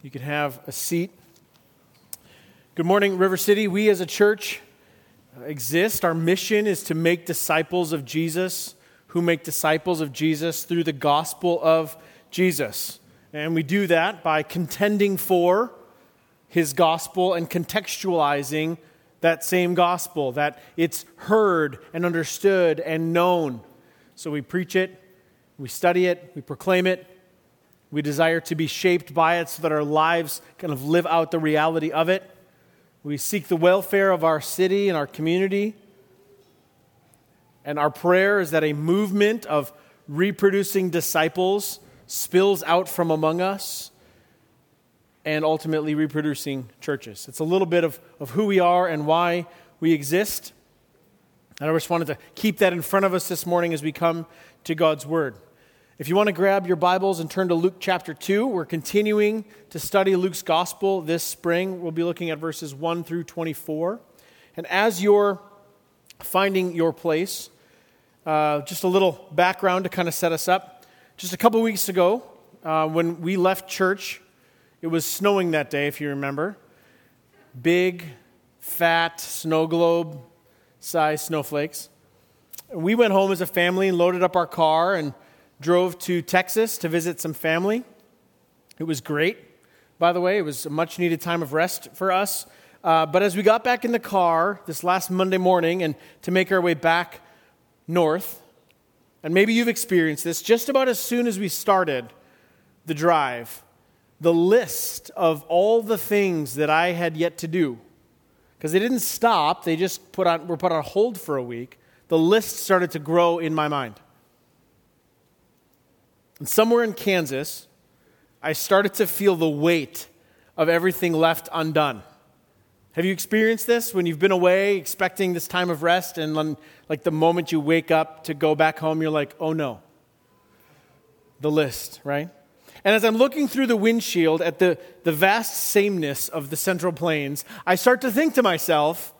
You can have a seat. Good morning, River City. We as a church exist. Our mission is to make disciples of Jesus who make disciples of Jesus through the gospel of Jesus. And we do that by contending for his gospel and contextualizing that same gospel, that it's heard and understood and known. So we preach it, we study it, we proclaim it, we desire to be shaped by it so that our lives kind of live out the reality of it. We seek the welfare of our city and our community. And our prayer is that a movement of reproducing disciples spills out from among us and ultimately reproducing churches. It's a little bit of, of who we are and why we exist. And I just wanted to keep that in front of us this morning as we come to God's Word. If you want to grab your Bibles and turn to Luke chapter 2, we're continuing to study Luke's gospel this spring. We'll be looking at verses 1 through 24. And as you're finding your place, uh, just a little background to kind of set us up. Just a couple weeks ago, uh, when we left church, it was snowing that day, if you remember. Big, fat snow globe sized snowflakes. We went home as a family and loaded up our car and drove to Texas to visit some family. It was great, by the way. It was a much needed time of rest for us. Uh, but as we got back in the car this last Monday morning and to make our way back north, and maybe you've experienced this, just about as soon as we started the drive, the list of all the things that I had yet to do, because they didn't stop, they just put on, were put on hold for a week, the list started to grow in my mind. And somewhere in Kansas, I started to feel the weight of everything left undone. Have you experienced this when you've been away expecting this time of rest and then, like the moment you wake up to go back home, you're like, oh no. The list, right? And as I'm looking through the windshield at the, the vast sameness of the Central Plains, I start to think to myself,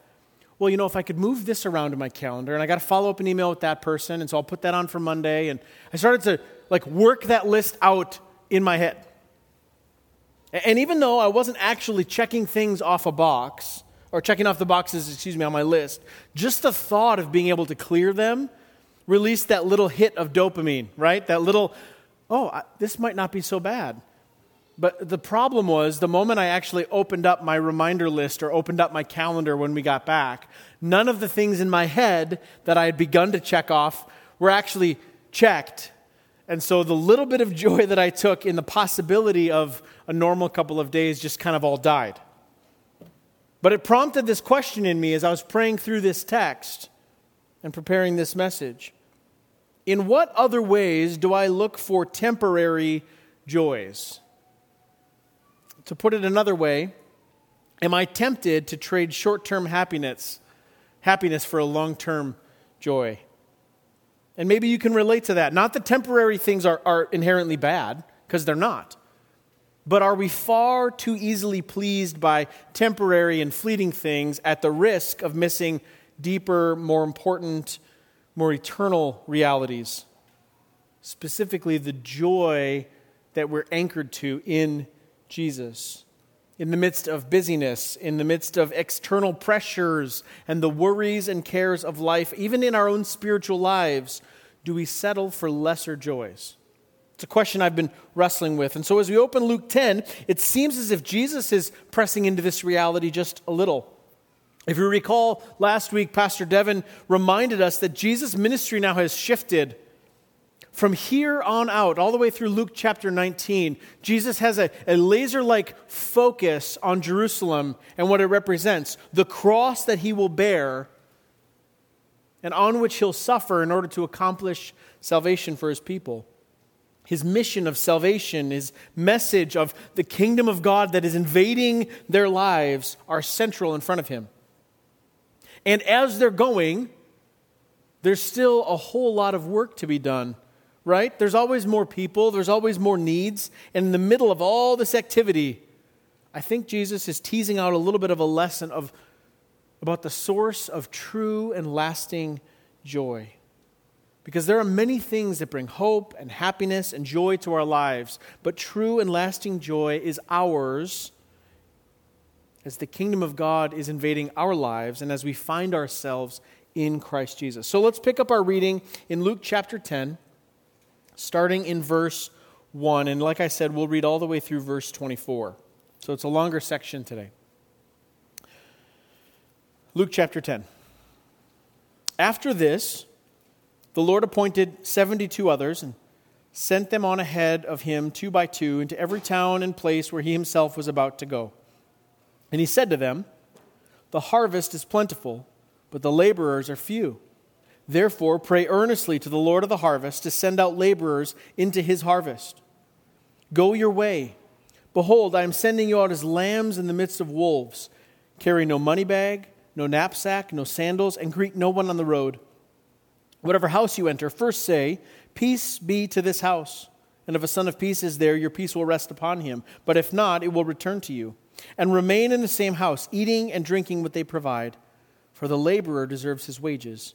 well, you know, if I could move this around in my calendar, and I got to follow up an email with that person, and so I'll put that on for Monday. And I started to like work that list out in my head. And even though I wasn't actually checking things off a box, or checking off the boxes, excuse me, on my list, just the thought of being able to clear them released that little hit of dopamine, right? That little, oh, I, this might not be so bad. But the problem was the moment I actually opened up my reminder list or opened up my calendar when we got back, none of the things in my head that I had begun to check off were actually checked and so the little bit of joy that I took in the possibility of a normal couple of days just kind of all died. But it prompted this question in me as I was praying through this text and preparing this message. In what other ways do I look for temporary joys? To put it another way, am I tempted to trade short-term happiness happiness for a long-term joy? And maybe you can relate to that. Not that temporary things are, are inherently bad, because they're not. But are we far too easily pleased by temporary and fleeting things at the risk of missing deeper, more important, more eternal realities? Specifically, the joy that we're anchored to in Jesus in the midst of busyness, in the midst of external pressures and the worries and cares of life, even in our own spiritual lives, do we settle for lesser joys? It's a question I've been wrestling with. And so as we open Luke 10, it seems as if Jesus is pressing into this reality just a little. If you recall, last week, Pastor Devin reminded us that Jesus' ministry now has shifted from here on out, all the way through Luke chapter 19, Jesus has a, a laser like focus on Jerusalem and what it represents the cross that he will bear and on which he'll suffer in order to accomplish salvation for his people. His mission of salvation, his message of the kingdom of God that is invading their lives are central in front of him. And as they're going, there's still a whole lot of work to be done right? There's always more people, there's always more needs. And in the middle of all this activity, I think Jesus is teasing out a little bit of a lesson of, about the source of true and lasting joy. Because there are many things that bring hope and happiness and joy to our lives, but true and lasting joy is ours as the kingdom of God is invading our lives and as we find ourselves in Christ Jesus. So let's pick up our reading in Luke chapter 10, starting in verse 1. And like I said, we'll read all the way through verse 24. So it's a longer section today. Luke chapter 10. After this, the Lord appointed 72 others and sent them on ahead of him, two by two, into every town and place where he himself was about to go. And he said to them, The harvest is plentiful, but the laborers are few. Therefore, pray earnestly to the Lord of the harvest to send out laborers into his harvest. Go your way. Behold, I am sending you out as lambs in the midst of wolves. Carry no money bag, no knapsack, no sandals, and greet no one on the road. Whatever house you enter, first say, Peace be to this house. And if a son of peace is there, your peace will rest upon him. But if not, it will return to you and remain in the same house, eating and drinking what they provide, for the laborer deserves his wages.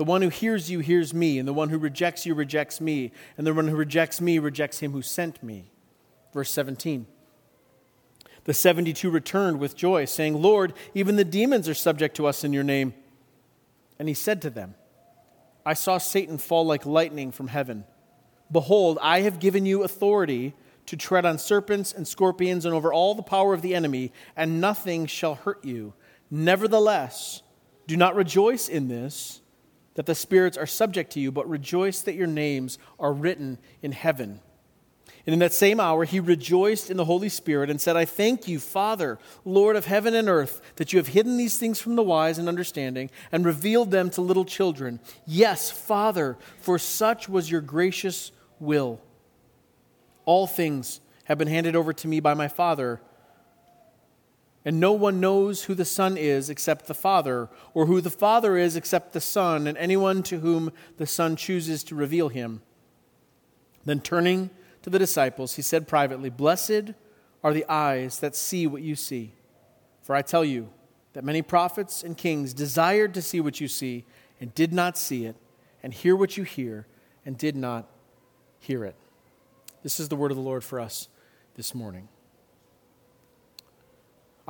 The one who hears you hears me, and the one who rejects you rejects me, and the one who rejects me rejects him who sent me. Verse 17. The 72 returned with joy, saying, Lord, even the demons are subject to us in your name. And he said to them, I saw Satan fall like lightning from heaven. Behold, I have given you authority to tread on serpents and scorpions and over all the power of the enemy, and nothing shall hurt you. Nevertheless, do not rejoice in this, that the spirits are subject to you, but rejoice that your names are written in heaven. And in that same hour, he rejoiced in the Holy Spirit and said, I thank you, Father, Lord of heaven and earth, that you have hidden these things from the wise and understanding and revealed them to little children. Yes, Father, for such was your gracious will. All things have been handed over to me by my Father. And no one knows who the Son is except the Father, or who the Father is except the Son, and anyone to whom the Son chooses to reveal him. Then turning to the disciples, he said privately, Blessed are the eyes that see what you see. For I tell you that many prophets and kings desired to see what you see and did not see it, and hear what you hear and did not hear it. This is the word of the Lord for us this morning.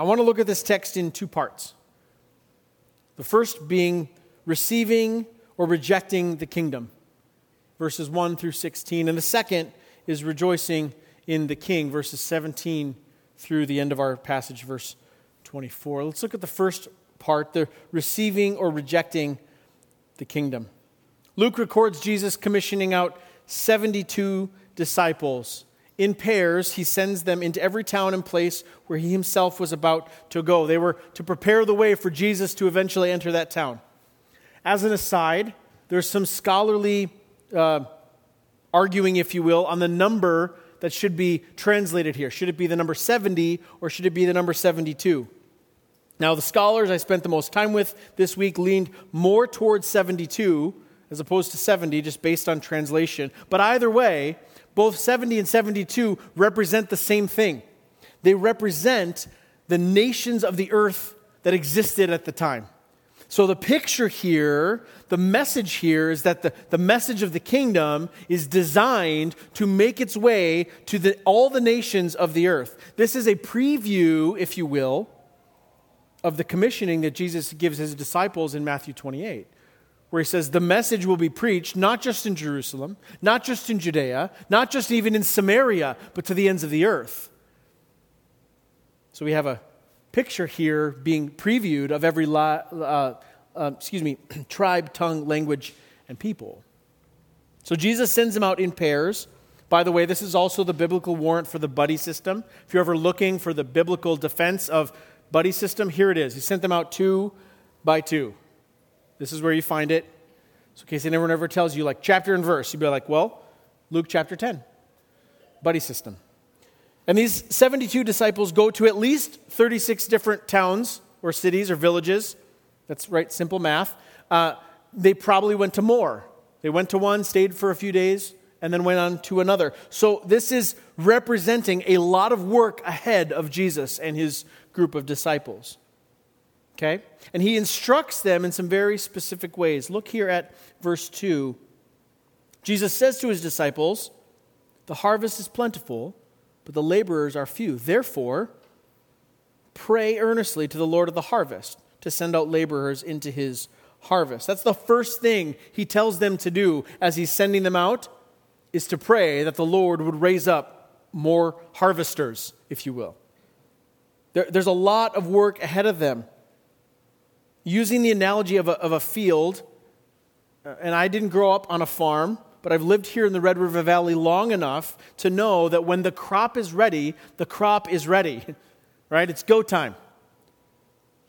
I want to look at this text in two parts. The first being receiving or rejecting the kingdom, verses 1 through 16. And the second is rejoicing in the king, verses 17 through the end of our passage, verse 24. Let's look at the first part the receiving or rejecting the kingdom. Luke records Jesus commissioning out 72 disciples. In pairs, he sends them into every town and place where he himself was about to go. They were to prepare the way for Jesus to eventually enter that town. As an aside, there's some scholarly uh, arguing, if you will, on the number that should be translated here. Should it be the number 70 or should it be the number 72? Now, the scholars I spent the most time with this week leaned more towards 72 as opposed to 70, just based on translation. But either way, both 70 and 72 represent the same thing. They represent the nations of the earth that existed at the time. So the picture here, the message here is that the, the message of the kingdom is designed to make its way to the, all the nations of the earth. This is a preview, if you will, of the commissioning that Jesus gives his disciples in Matthew 28 where he says, The message will be preached not just in Jerusalem, not just in Judea, not just even in Samaria, but to the ends of the earth. So we have a picture here being previewed of every, uh, uh, excuse me, tribe, tongue, language, and people. So Jesus sends them out in pairs. By the way, this is also the biblical warrant for the buddy system. If you're ever looking for the biblical defense of buddy system, here it is. He sent them out two by two. This is where you find it. So in case anyone ever tells you, like, chapter and verse, you'd be like, well, Luke chapter 10. Buddy system. And these 72 disciples go to at least 36 different towns or cities or villages. That's right, simple math. Uh, they probably went to more. They went to one, stayed for a few days, and then went on to another. So this is representing a lot of work ahead of Jesus and his group of disciples. Okay? And he instructs them in some very specific ways. Look here at verse 2. Jesus says to his disciples, The harvest is plentiful, but the laborers are few. Therefore, pray earnestly to the Lord of the harvest to send out laborers into his harvest. That's the first thing he tells them to do as he's sending them out is to pray that the Lord would raise up more harvesters, if you will. There, there's a lot of work ahead of them using the analogy of a, of a field, uh, and I didn't grow up on a farm, but I've lived here in the Red River Valley long enough to know that when the crop is ready, the crop is ready, right? It's go time.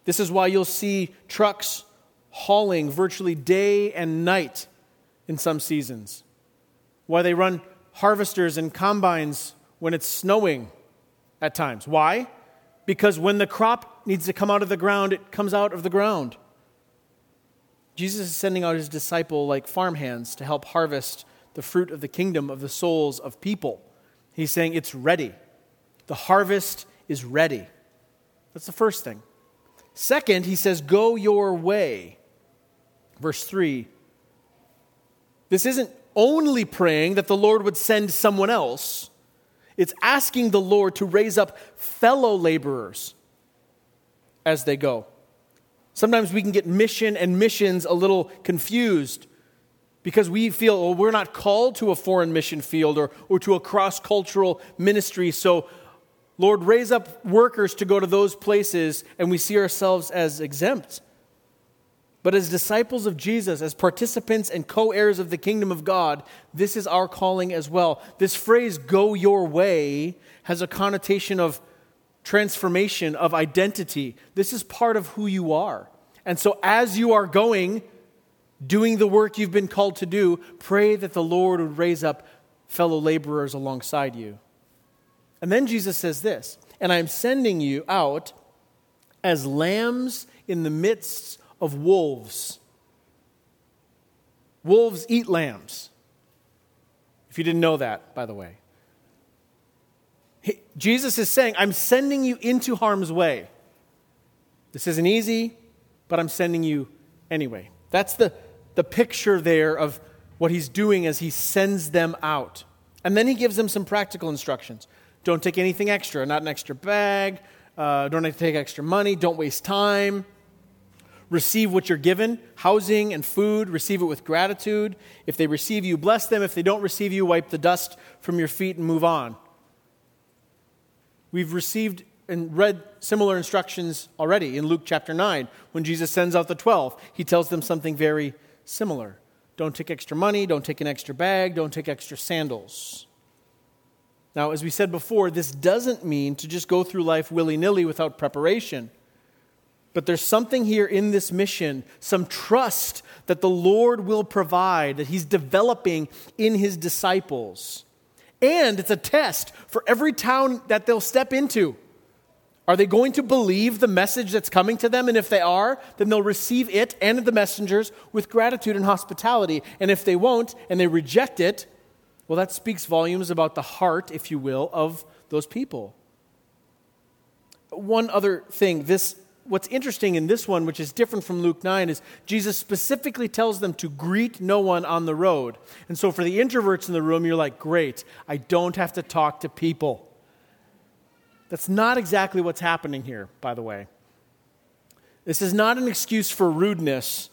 This is why you'll see trucks hauling virtually day and night in some seasons. Why they run harvesters and combines when it's snowing at times. Why? Because when the crop needs to come out of the ground, it comes out of the ground. Jesus is sending out his disciple like farmhands to help harvest the fruit of the kingdom of the souls of people. He's saying it's ready. The harvest is ready. That's the first thing. Second, he says, Go your way. Verse 3. This isn't only praying that the Lord would send someone else, it's asking the Lord to raise up fellow laborers as they go. Sometimes we can get mission and missions a little confused because we feel well, we're not called to a foreign mission field or, or to a cross cultural ministry. So, Lord, raise up workers to go to those places, and we see ourselves as exempt. But as disciples of Jesus, as participants and co heirs of the kingdom of God, this is our calling as well. This phrase, go your way, has a connotation of transformation, of identity. This is part of who you are. And so, as you are going, doing the work you've been called to do, pray that the Lord would raise up fellow laborers alongside you. And then Jesus says this, and I'm sending you out as lambs in the midst of wolves. Wolves eat lambs. If you didn't know that, by the way. He, Jesus is saying, I'm sending you into harm's way. This isn't easy, but I'm sending you anyway. That's the, the picture there of what he's doing as he sends them out. And then he gives them some practical instructions. Don't take anything extra, not an extra bag. Uh, don't take extra money. Don't waste time receive what you're given housing and food, receive it with gratitude. If they receive you, bless them. If they don't receive you, wipe the dust from your feet and move on. We've received and read similar instructions already in Luke chapter 9. When Jesus sends out the 12, he tells them something very similar. Don't take extra money, don't take an extra bag, don't take extra sandals. Now, as we said before, this doesn't mean to just go through life willy nilly without preparation. But there's something here in this mission, some trust that the Lord will provide, that He's developing in His disciples. And it's a test for every town that they'll step into. Are they going to believe the message that's coming to them? And if they are, then they'll receive it and the messengers with gratitude and hospitality. And if they won't and they reject it, well, that speaks volumes about the heart, if you will, of those people. One other thing this what's interesting in this one, which is different from Luke 9, is Jesus specifically tells them to greet no one on the road. And so for the introverts in the room, you're like, great, I don't have to talk to people. That's not exactly what's happening here, by the way. This is not an excuse for rudeness.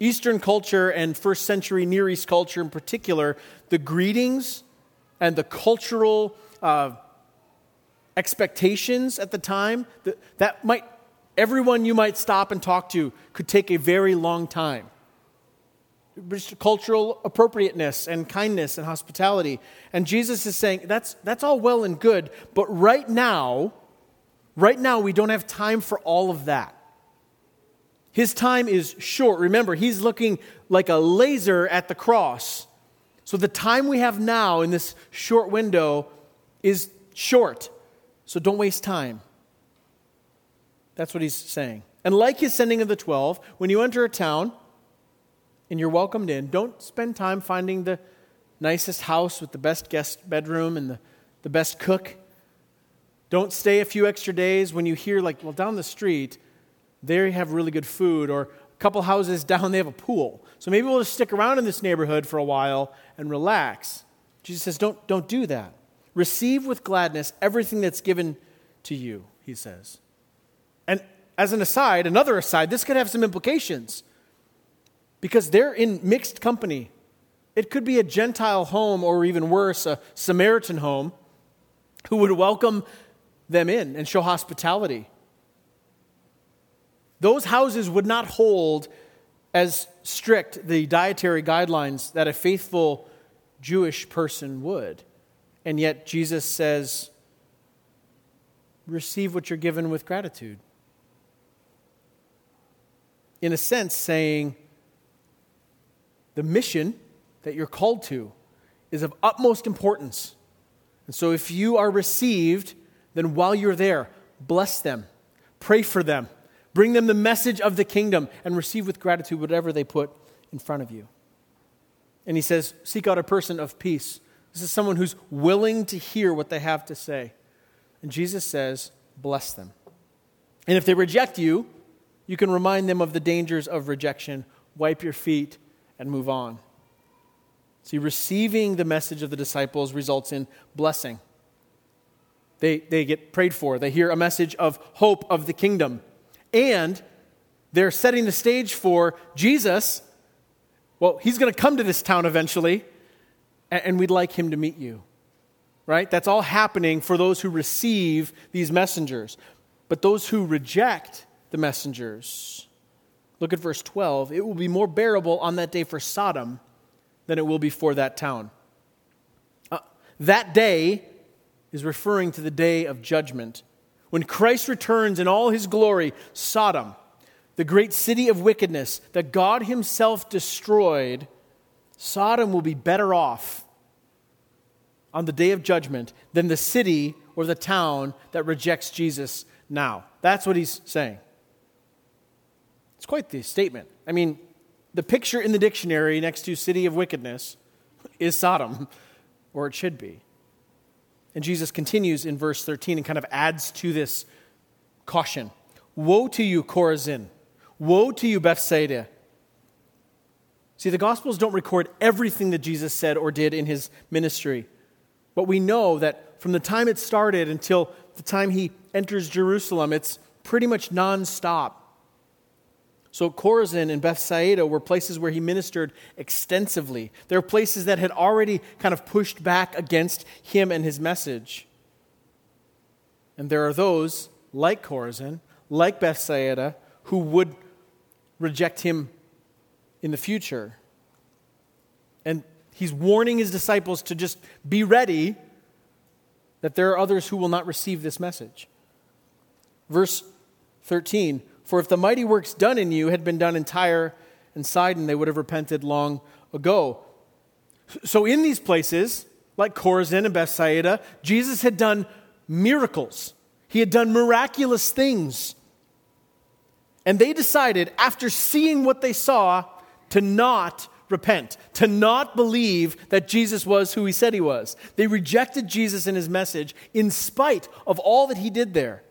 Eastern culture and first century Near East culture in particular, the greetings and the cultural uh, expectations at the time, that, that might, everyone you might stop and talk to could take a very long time. Just Cultural appropriateness and kindness and hospitality. And Jesus is saying that's, that's all well and good, but right now, right now, we don't have time for all of that. His time is short. Remember, he's looking like a laser at the cross. So the time we have now in this short window is short. So don't waste time. That's what he's saying. And like his sending of the 12, when you enter a town and you're welcomed in, don't spend time finding the nicest house with the best guest bedroom and the, the best cook. Don't stay a few extra days when you hear, like, well, down the street, they have really good food, or a couple houses down, they have a pool. So maybe we'll just stick around in this neighborhood for a while and relax. Jesus says, don't, don't do that. Receive with gladness everything that's given to you, he says. And as an aside, another aside, this could have some implications because they're in mixed company. It could be a Gentile home, or even worse, a Samaritan home, who would welcome them in and show hospitality. Those houses would not hold as strict the dietary guidelines that a faithful Jewish person would. And yet Jesus says, receive what you're given with gratitude. In a sense, saying, the mission that you're called to is of utmost importance. And so if you are received, then while you're there, bless them, pray for them, Bring them the message of the kingdom and receive with gratitude whatever they put in front of you. And he says, Seek out a person of peace. This is someone who's willing to hear what they have to say. And Jesus says, Bless them. And if they reject you, you can remind them of the dangers of rejection, wipe your feet, and move on. See, receiving the message of the disciples results in blessing. They, they get prayed for, they hear a message of hope of the kingdom. And they're setting the stage for Jesus. Well, he's going to come to this town eventually, and we'd like him to meet you. Right? That's all happening for those who receive these messengers. But those who reject the messengers, look at verse 12. It will be more bearable on that day for Sodom than it will be for that town. Uh, that day is referring to the day of judgment when Christ returns in all his glory, Sodom, the great city of wickedness that God himself destroyed, Sodom will be better off on the day of judgment than the city or the town that rejects Jesus now. That's what he's saying. It's quite the statement. I mean, the picture in the dictionary next to city of wickedness is Sodom, or it should be. And Jesus continues in verse 13 and kind of adds to this caution Woe to you, Chorazin! Woe to you, Bethsaida! See, the Gospels don't record everything that Jesus said or did in his ministry. But we know that from the time it started until the time he enters Jerusalem, it's pretty much nonstop. So Chorazin and Bethsaida were places where he ministered extensively. They were places that had already kind of pushed back against him and his message. And there are those, like Chorazin, like Bethsaida, who would reject him in the future. And he's warning his disciples to just be ready that there are others who will not receive this message. Verse 13 for if the mighty works done in you had been done in Tyre and Sidon, they would have repented long ago. So, in these places, like Chorazin and Bethsaida, Jesus had done miracles. He had done miraculous things. And they decided, after seeing what they saw, to not repent, to not believe that Jesus was who he said he was. They rejected Jesus and his message in spite of all that he did there.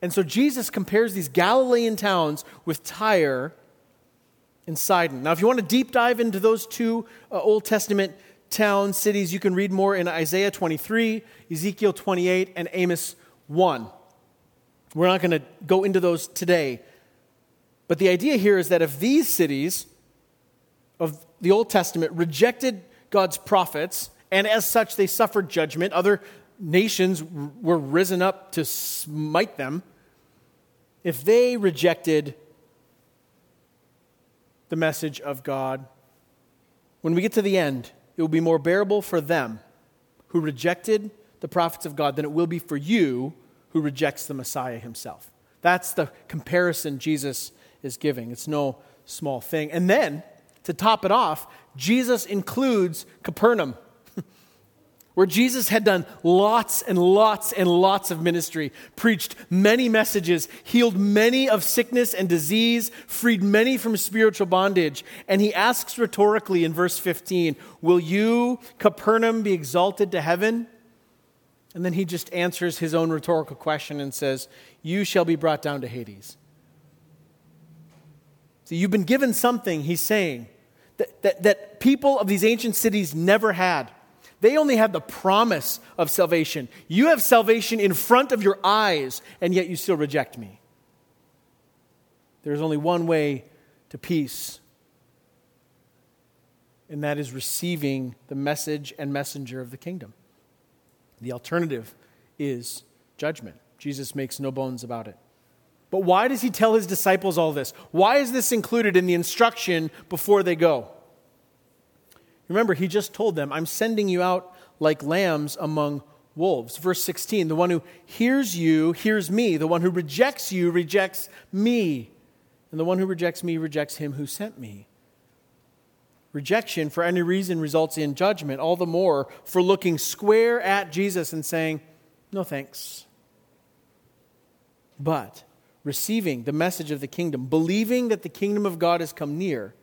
And so Jesus compares these Galilean towns with Tyre and Sidon. Now, if you want to deep dive into those two uh, Old Testament towns, cities, you can read more in Isaiah 23, Ezekiel 28, and Amos 1. We're not going to go into those today. But the idea here is that if these cities of the Old Testament rejected God's prophets, and as such, they suffered judgment. Other nations were risen up to smite them. If they rejected the message of God, when we get to the end, it will be more bearable for them who rejected the prophets of God than it will be for you who rejects the Messiah himself. That's the comparison Jesus is giving. It's no small thing. And then, to top it off, Jesus includes Capernaum, where Jesus had done lots and lots and lots of ministry, preached many messages, healed many of sickness and disease, freed many from spiritual bondage. And he asks rhetorically in verse 15, Will you, Capernaum, be exalted to heaven? And then he just answers his own rhetorical question and says, You shall be brought down to Hades. So you've been given something, he's saying, that, that, that people of these ancient cities never had. They only had the promise of salvation. You have salvation in front of your eyes, and yet you still reject me. There's only one way to peace, and that is receiving the message and messenger of the kingdom. The alternative is judgment. Jesus makes no bones about it. But why does he tell his disciples all this? Why is this included in the instruction before they go? Remember, he just told them, I'm sending you out like lambs among wolves. Verse 16 the one who hears you hears me, the one who rejects you rejects me, and the one who rejects me rejects him who sent me. Rejection, for any reason, results in judgment, all the more for looking square at Jesus and saying, No thanks. But receiving the message of the kingdom, believing that the kingdom of God has come near,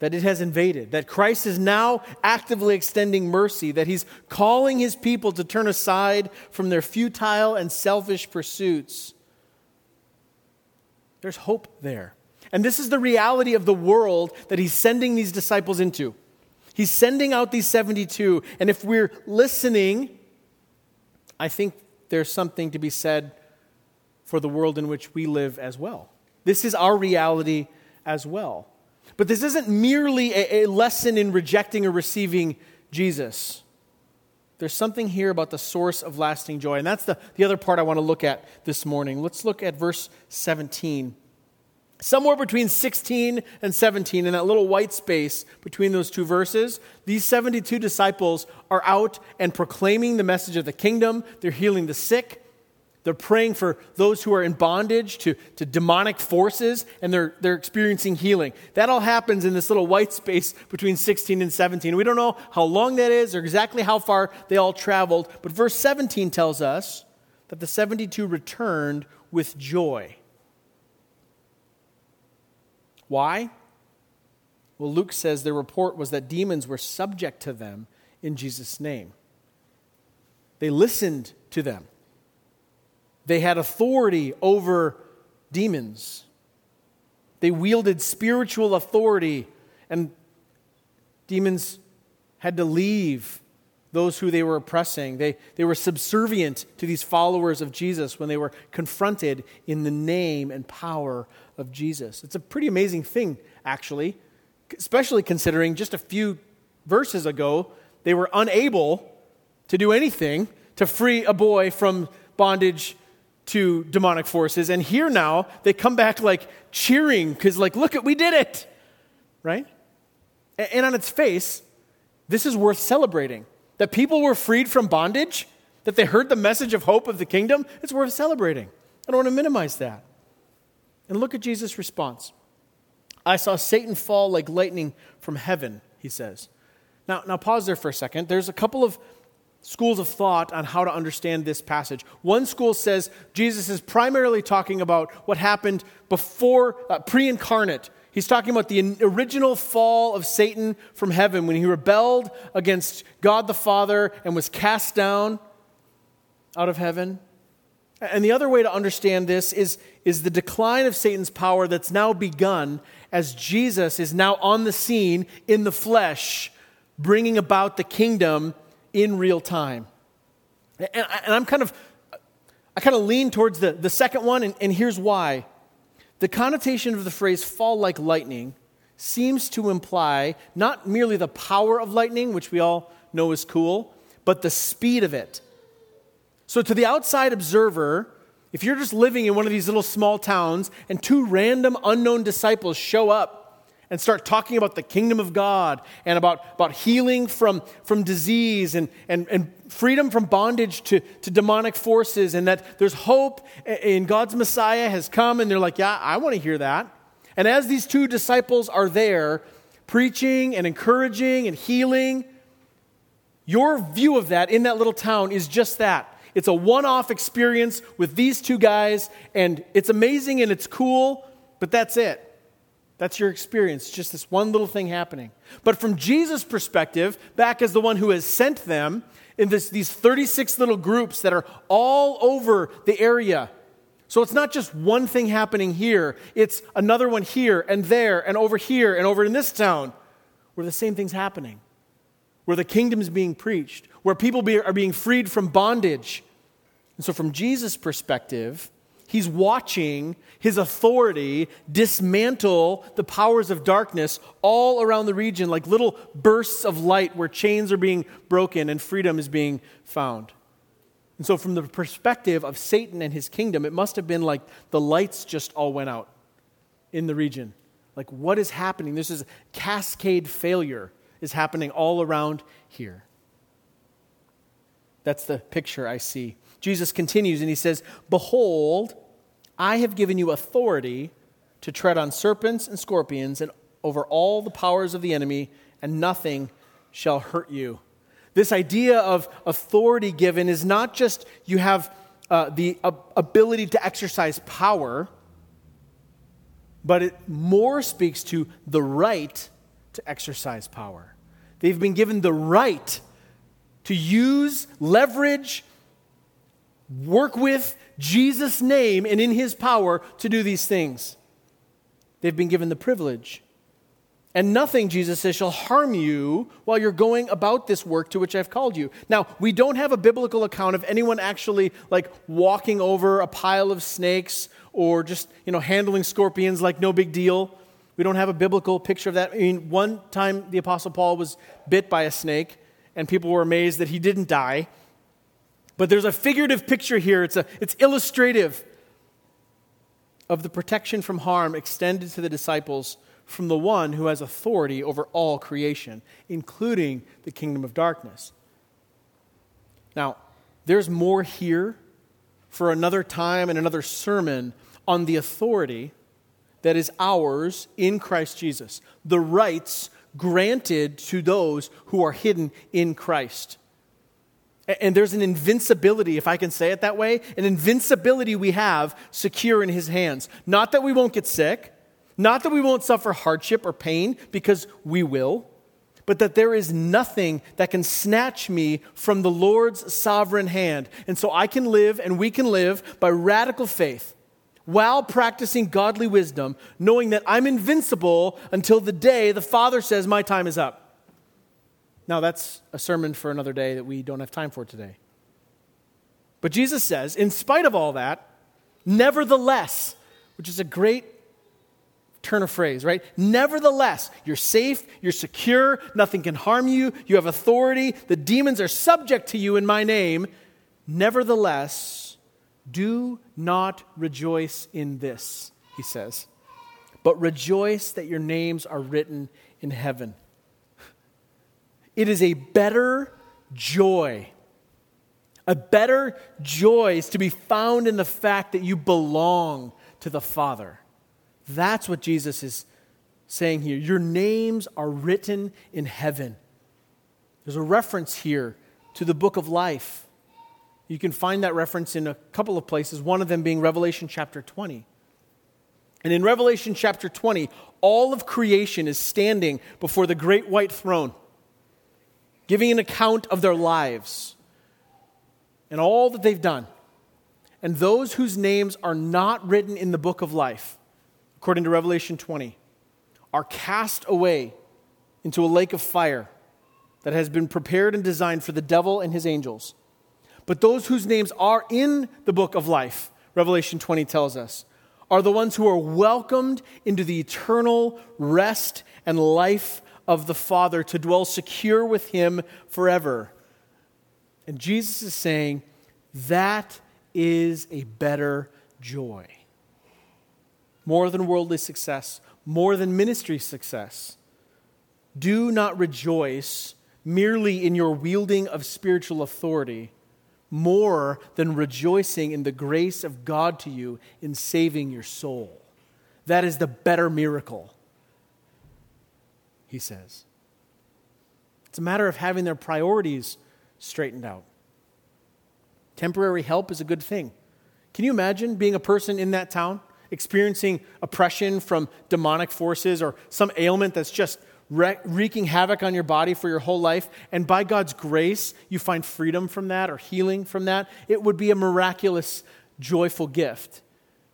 that it has invaded, that Christ is now actively extending mercy, that he's calling his people to turn aside from their futile and selfish pursuits. There's hope there. And this is the reality of the world that he's sending these disciples into. He's sending out these 72. And if we're listening, I think there's something to be said for the world in which we live as well. This is our reality as well. But this isn't merely a, a lesson in rejecting or receiving Jesus. There's something here about the source of lasting joy. And that's the, the other part I want to look at this morning. Let's look at verse 17. Somewhere between 16 and 17, in that little white space between those two verses, these 72 disciples are out and proclaiming the message of the kingdom. They're healing the sick, they're praying for those who are in bondage to, to demonic forces, and they're, they're experiencing healing. That all happens in this little white space between 16 and 17. We don't know how long that is or exactly how far they all traveled, but verse 17 tells us that the 72 returned with joy. Why? Well, Luke says their report was that demons were subject to them in Jesus' name. They listened to them. They had authority over demons. They wielded spiritual authority, and demons had to leave those who they were oppressing. They, they were subservient to these followers of Jesus when they were confronted in the name and power of Jesus. It's a pretty amazing thing, actually, especially considering just a few verses ago, they were unable to do anything to free a boy from bondage to demonic forces. And here now, they come back like cheering because, like, look at, we did it, right? And on its face, this is worth celebrating. That people were freed from bondage, that they heard the message of hope of the kingdom, it's worth celebrating. I don't want to minimize that. And look at Jesus' response. I saw Satan fall like lightning from heaven, he says. Now, now pause there for a second. There's a couple of schools of thought on how to understand this passage. One school says Jesus is primarily talking about what happened before, uh, pre incarnate. He's talking about the original fall of Satan from heaven when he rebelled against God the Father and was cast down out of heaven. And the other way to understand this is, is the decline of Satan's power that's now begun as Jesus is now on the scene in the flesh, bringing about the kingdom in real time. And, and I'm kind of, I kind of lean towards the, the second one, and, and here's why. The connotation of the phrase fall like lightning seems to imply not merely the power of lightning, which we all know is cool, but the speed of it. So, to the outside observer, if you're just living in one of these little small towns and two random unknown disciples show up and start talking about the kingdom of God and about, about healing from, from disease and, and, and freedom from bondage to, to demonic forces and that there's hope in God's Messiah has come, and they're like, Yeah, I want to hear that. And as these two disciples are there preaching and encouraging and healing, your view of that in that little town is just that it's a one off experience with these two guys, and it's amazing and it's cool, but that's it. That's your experience, just this one little thing happening. But from Jesus' perspective, back as the one who has sent them in this, these 36 little groups that are all over the area. So it's not just one thing happening here, it's another one here and there and over here and over in this town where the same thing's happening, where the kingdom is being preached, where people be, are being freed from bondage. And so, from Jesus' perspective, he's watching his authority dismantle the powers of darkness all around the region, like little bursts of light where chains are being broken and freedom is being found. And so, from the perspective of Satan and his kingdom, it must have been like the lights just all went out in the region. Like, what is happening? This is cascade failure is happening all around here. That's the picture I see. Jesus continues and he says, Behold, I have given you authority to tread on serpents and scorpions and over all the powers of the enemy, and nothing shall hurt you. This idea of authority given is not just you have uh, the uh, ability to exercise power, but it more speaks to the right to exercise power. They've been given the right to use, leverage, work with Jesus' name and in his power to do these things. They've been given the privilege. And nothing, Jesus says, shall harm you while you're going about this work to which I've called you. Now, we don't have a biblical account of anyone actually like walking over a pile of snakes or just, you know, handling scorpions like no big deal. We don't have a biblical picture of that. I mean, one time the Apostle Paul was bit by a snake, and people were amazed that he didn't die. But there's a figurative picture here, it's, a, it's illustrative of the protection from harm extended to the disciples from the one who has authority over all creation, including the kingdom of darkness. Now, there's more here for another time and another sermon on the authority that is ours in Christ Jesus, the rights granted to those who are hidden in Christ. And there's an invincibility, if I can say it that way, an invincibility we have secure in His hands. Not that we won't get sick, not that we won't suffer hardship or pain, because we will, but that there is nothing that can snatch me from the Lord's sovereign hand. And so I can live and we can live by radical faith while practicing godly wisdom, knowing that I'm invincible until the day the Father says, My time is up. Now, that's a sermon for another day that we don't have time for today. But Jesus says, in spite of all that, nevertheless, which is a great turn of phrase, right? Nevertheless, you're safe, you're secure, nothing can harm you, you have authority, the demons are subject to you in my name. Nevertheless, do not rejoice in this, he says, but rejoice that your names are written in heaven. It is a better joy. A better joy is to be found in the fact that you belong to the Father. That's what Jesus is saying here. Your names are written in heaven. There's a reference here to the book of life. You can find that reference in a couple of places, one of them being Revelation chapter 20. And in Revelation chapter 20, all of creation is standing before the great white throne giving an account of their lives and all that they've done. And those whose names are not written in the book of life, according to Revelation 20, are cast away into a lake of fire that has been prepared and designed for the devil and his angels. But those whose names are in the book of life, Revelation 20 tells us, are the ones who are welcomed into the eternal rest and life of the Father to dwell secure with Him forever. And Jesus is saying that is a better joy. More than worldly success, more than ministry success. Do not rejoice merely in your wielding of spiritual authority more than rejoicing in the grace of God to you in saving your soul. That is the better miracle, he says. It's a matter of having their priorities straightened out. Temporary help is a good thing. Can you imagine being a person in that town, experiencing oppression from demonic forces or some ailment that's just wreaking havoc on your body for your whole life, and by God's grace, you find freedom from that or healing from that, it would be a miraculous, joyful gift.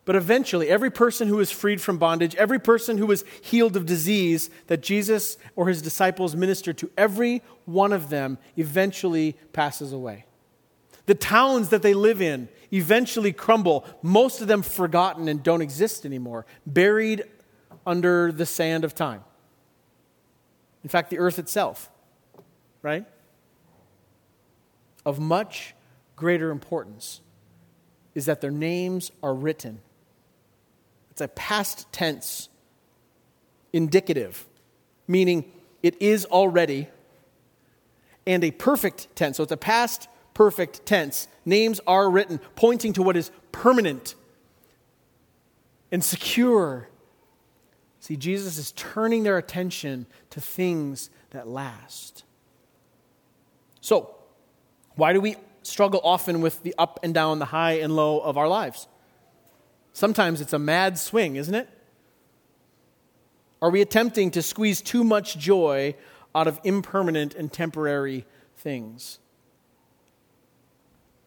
But eventually, every person who is freed from bondage, every person who is healed of disease that Jesus or his disciples ministered to, every one of them eventually passes away. The towns that they live in eventually crumble, most of them forgotten and don't exist anymore, buried under the sand of time. In fact, the earth itself, right? Of much greater importance is that their names are written. It's a past tense indicative, meaning it is already, and a perfect tense. So it's a past perfect tense. Names are written, pointing to what is permanent and secure See, Jesus is turning their attention to things that last. So, why do we struggle often with the up and down, the high and low of our lives? Sometimes it's a mad swing, isn't it? Are we attempting to squeeze too much joy out of impermanent and temporary things?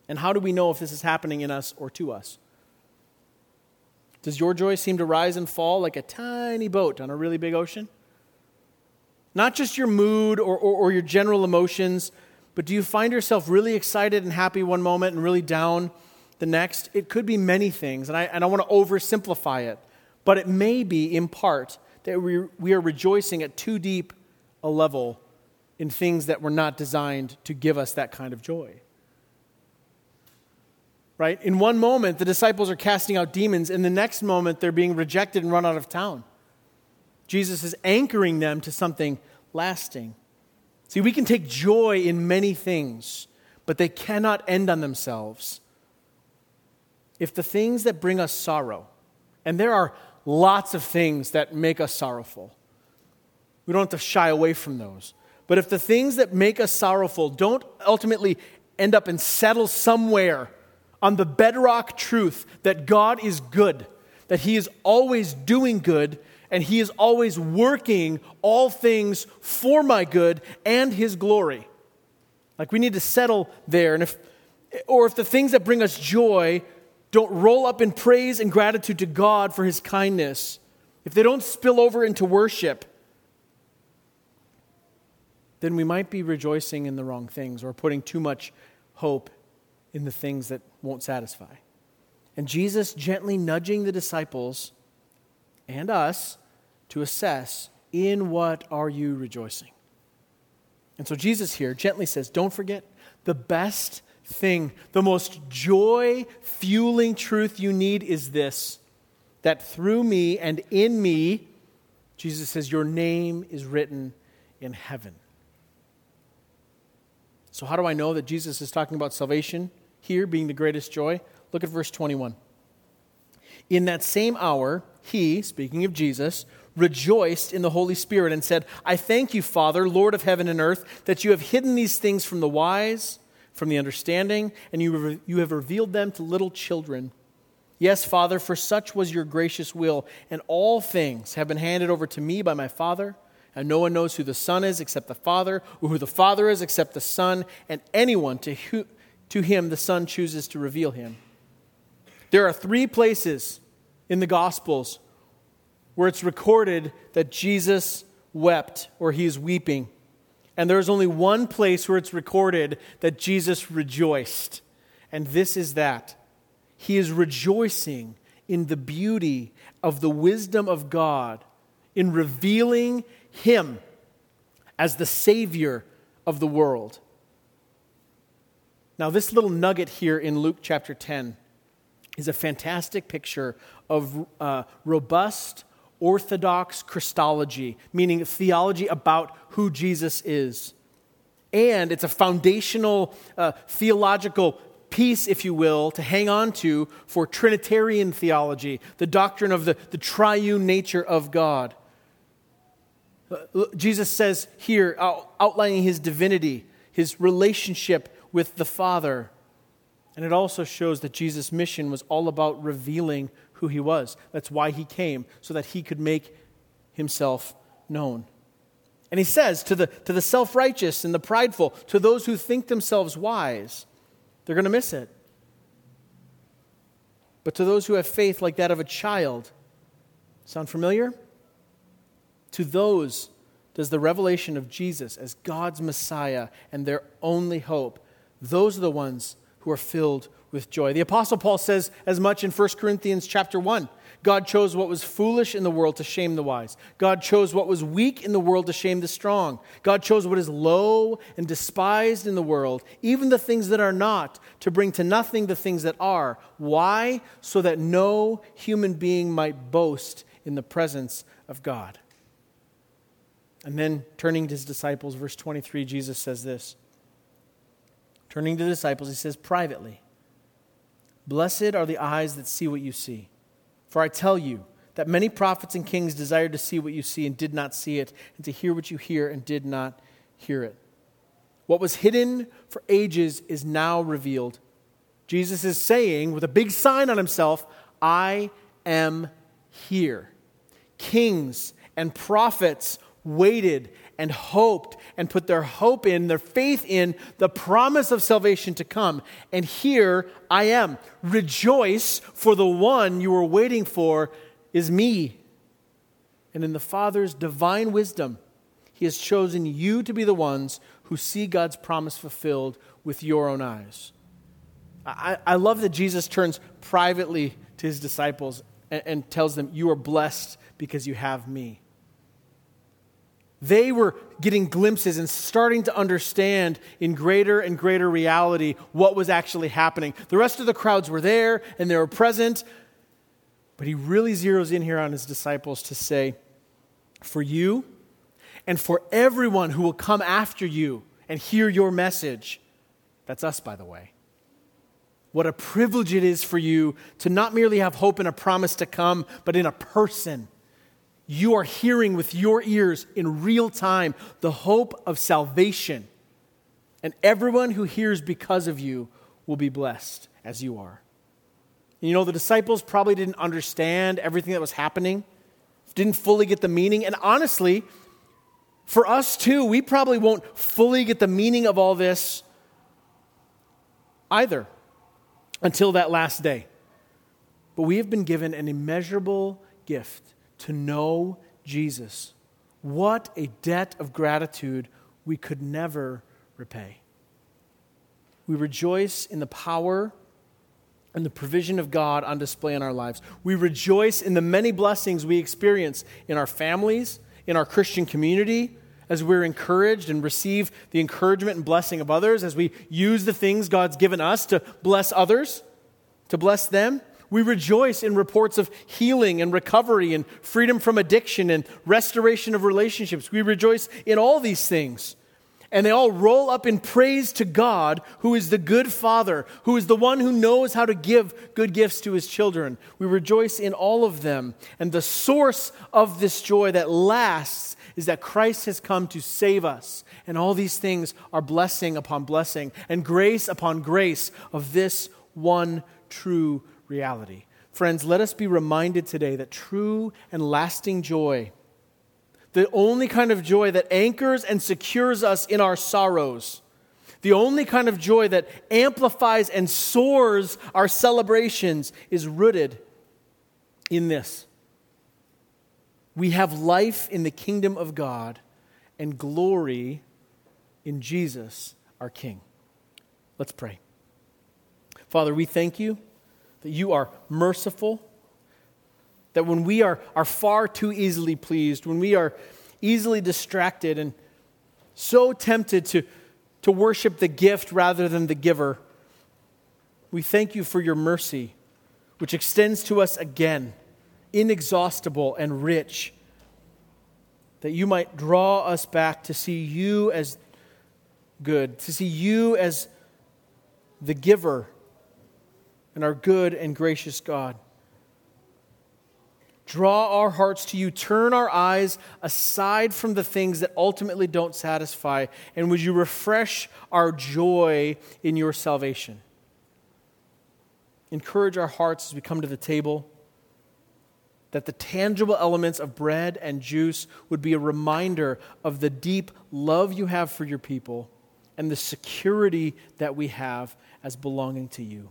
And how do we know if this is happening in us or to us? Does your joy seem to rise and fall like a tiny boat on a really big ocean? Not just your mood or, or, or, your general emotions, but do you find yourself really excited and happy one moment and really down the next? It could be many things, and I, and I want to oversimplify it, but it may be in part that we, we are rejoicing at too deep a level in things that were not designed to give us that kind of joy right? In one moment, the disciples are casting out demons. In the next moment, they're being rejected and run out of town. Jesus is anchoring them to something lasting. See, we can take joy in many things, but they cannot end on themselves. If the things that bring us sorrow, and there are lots of things that make us sorrowful, we don't have to shy away from those. But if the things that make us sorrowful don't ultimately end up and settle somewhere on the bedrock truth that God is good, that He is always doing good, and He is always working all things for my good and His glory. Like we need to settle there. And if, or if the things that bring us joy don't roll up in praise and gratitude to God for His kindness, if they don't spill over into worship, then we might be rejoicing in the wrong things or putting too much hope in the things that won't satisfy. And Jesus gently nudging the disciples and us to assess in what are you rejoicing? And so Jesus here gently says, Don't forget the best thing, the most joy fueling truth you need is this that through me and in me, Jesus says, Your name is written in heaven. So, how do I know that Jesus is talking about salvation? here being the greatest joy. Look at verse 21. In that same hour, he, speaking of Jesus, rejoiced in the Holy Spirit and said, I thank you, Father, Lord of heaven and earth, that you have hidden these things from the wise, from the understanding, and you, you have revealed them to little children. Yes, Father, for such was your gracious will, and all things have been handed over to me by my Father. And no one knows who the Son is except the Father, or who the Father is except the Son, and anyone to, who, to him the Son chooses to reveal him. There are three places in the Gospels where it's recorded that Jesus wept or he is weeping. And there's only one place where it's recorded that Jesus rejoiced. And this is that. He is rejoicing in the beauty of the wisdom of God in revealing Him as the Savior of the world. Now, this little nugget here in Luke chapter 10 is a fantastic picture of uh, robust, orthodox Christology, meaning theology about who Jesus is. And it's a foundational uh, theological piece, if you will, to hang on to for Trinitarian theology, the doctrine of the, the triune nature of God. Uh, Jesus says here, outlining his divinity, his relationship with the Father. And it also shows that Jesus' mission was all about revealing who he was. That's why he came, so that he could make himself known. And he says to the, to the self righteous and the prideful, to those who think themselves wise, they're going to miss it. But to those who have faith like that of a child, sound familiar? To those does the revelation of Jesus as God's Messiah and their only hope, those are the ones who are filled with joy. The apostle Paul says as much in 1 Corinthians chapter 1. God chose what was foolish in the world to shame the wise. God chose what was weak in the world to shame the strong. God chose what is low and despised in the world, even the things that are not, to bring to nothing the things that are. Why? So that no human being might boast in the presence of God. And then turning to his disciples, verse 23, Jesus says this. Turning to the disciples, he says, privately, Blessed are the eyes that see what you see. For I tell you that many prophets and kings desired to see what you see and did not see it, and to hear what you hear and did not hear it. What was hidden for ages is now revealed. Jesus is saying, with a big sign on himself, I am here. Kings and prophets waited and hoped and put their hope in, their faith in the promise of salvation to come. And here I am. Rejoice, for the one you were waiting for is me. And in the Father's divine wisdom, He has chosen you to be the ones who see God's promise fulfilled with your own eyes. I, I love that Jesus turns privately to His disciples and, and tells them, You are blessed because you have me. They were getting glimpses and starting to understand in greater and greater reality what was actually happening. The rest of the crowds were there and they were present, but he really zeroes in here on his disciples to say, For you and for everyone who will come after you and hear your message, that's us, by the way. What a privilege it is for you to not merely have hope in a promise to come, but in a person you are hearing with your ears in real time the hope of salvation. And everyone who hears because of you will be blessed as you are. And you know, the disciples probably didn't understand everything that was happening, didn't fully get the meaning. And honestly, for us too, we probably won't fully get the meaning of all this either until that last day. But we have been given an immeasurable gift to know Jesus. What a debt of gratitude we could never repay. We rejoice in the power and the provision of God on display in our lives. We rejoice in the many blessings we experience in our families, in our Christian community, as we're encouraged and receive the encouragement and blessing of others, as we use the things God's given us to bless others, to bless them. We rejoice in reports of healing and recovery and freedom from addiction and restoration of relationships. We rejoice in all these things. And they all roll up in praise to God, who is the good Father, who is the one who knows how to give good gifts to his children. We rejoice in all of them. And the source of this joy that lasts is that Christ has come to save us. And all these things are blessing upon blessing and grace upon grace of this one true reality. Friends, let us be reminded today that true and lasting joy, the only kind of joy that anchors and secures us in our sorrows, the only kind of joy that amplifies and soars our celebrations, is rooted in this. We have life in the kingdom of God and glory in Jesus, our King. Let's pray. Father, we thank you that you are merciful, That when we are, are far too easily pleased, when we are easily distracted and so tempted to, to worship the gift rather than the giver, we thank you for your mercy, which extends to us again, inexhaustible and rich, that you might draw us back to see you as good, to see you as the giver and our good and gracious God. Draw our hearts to you. Turn our eyes aside from the things that ultimately don't satisfy. And would you refresh our joy in your salvation? Encourage our hearts as we come to the table that the tangible elements of bread and juice would be a reminder of the deep love you have for your people and the security that we have as belonging to you.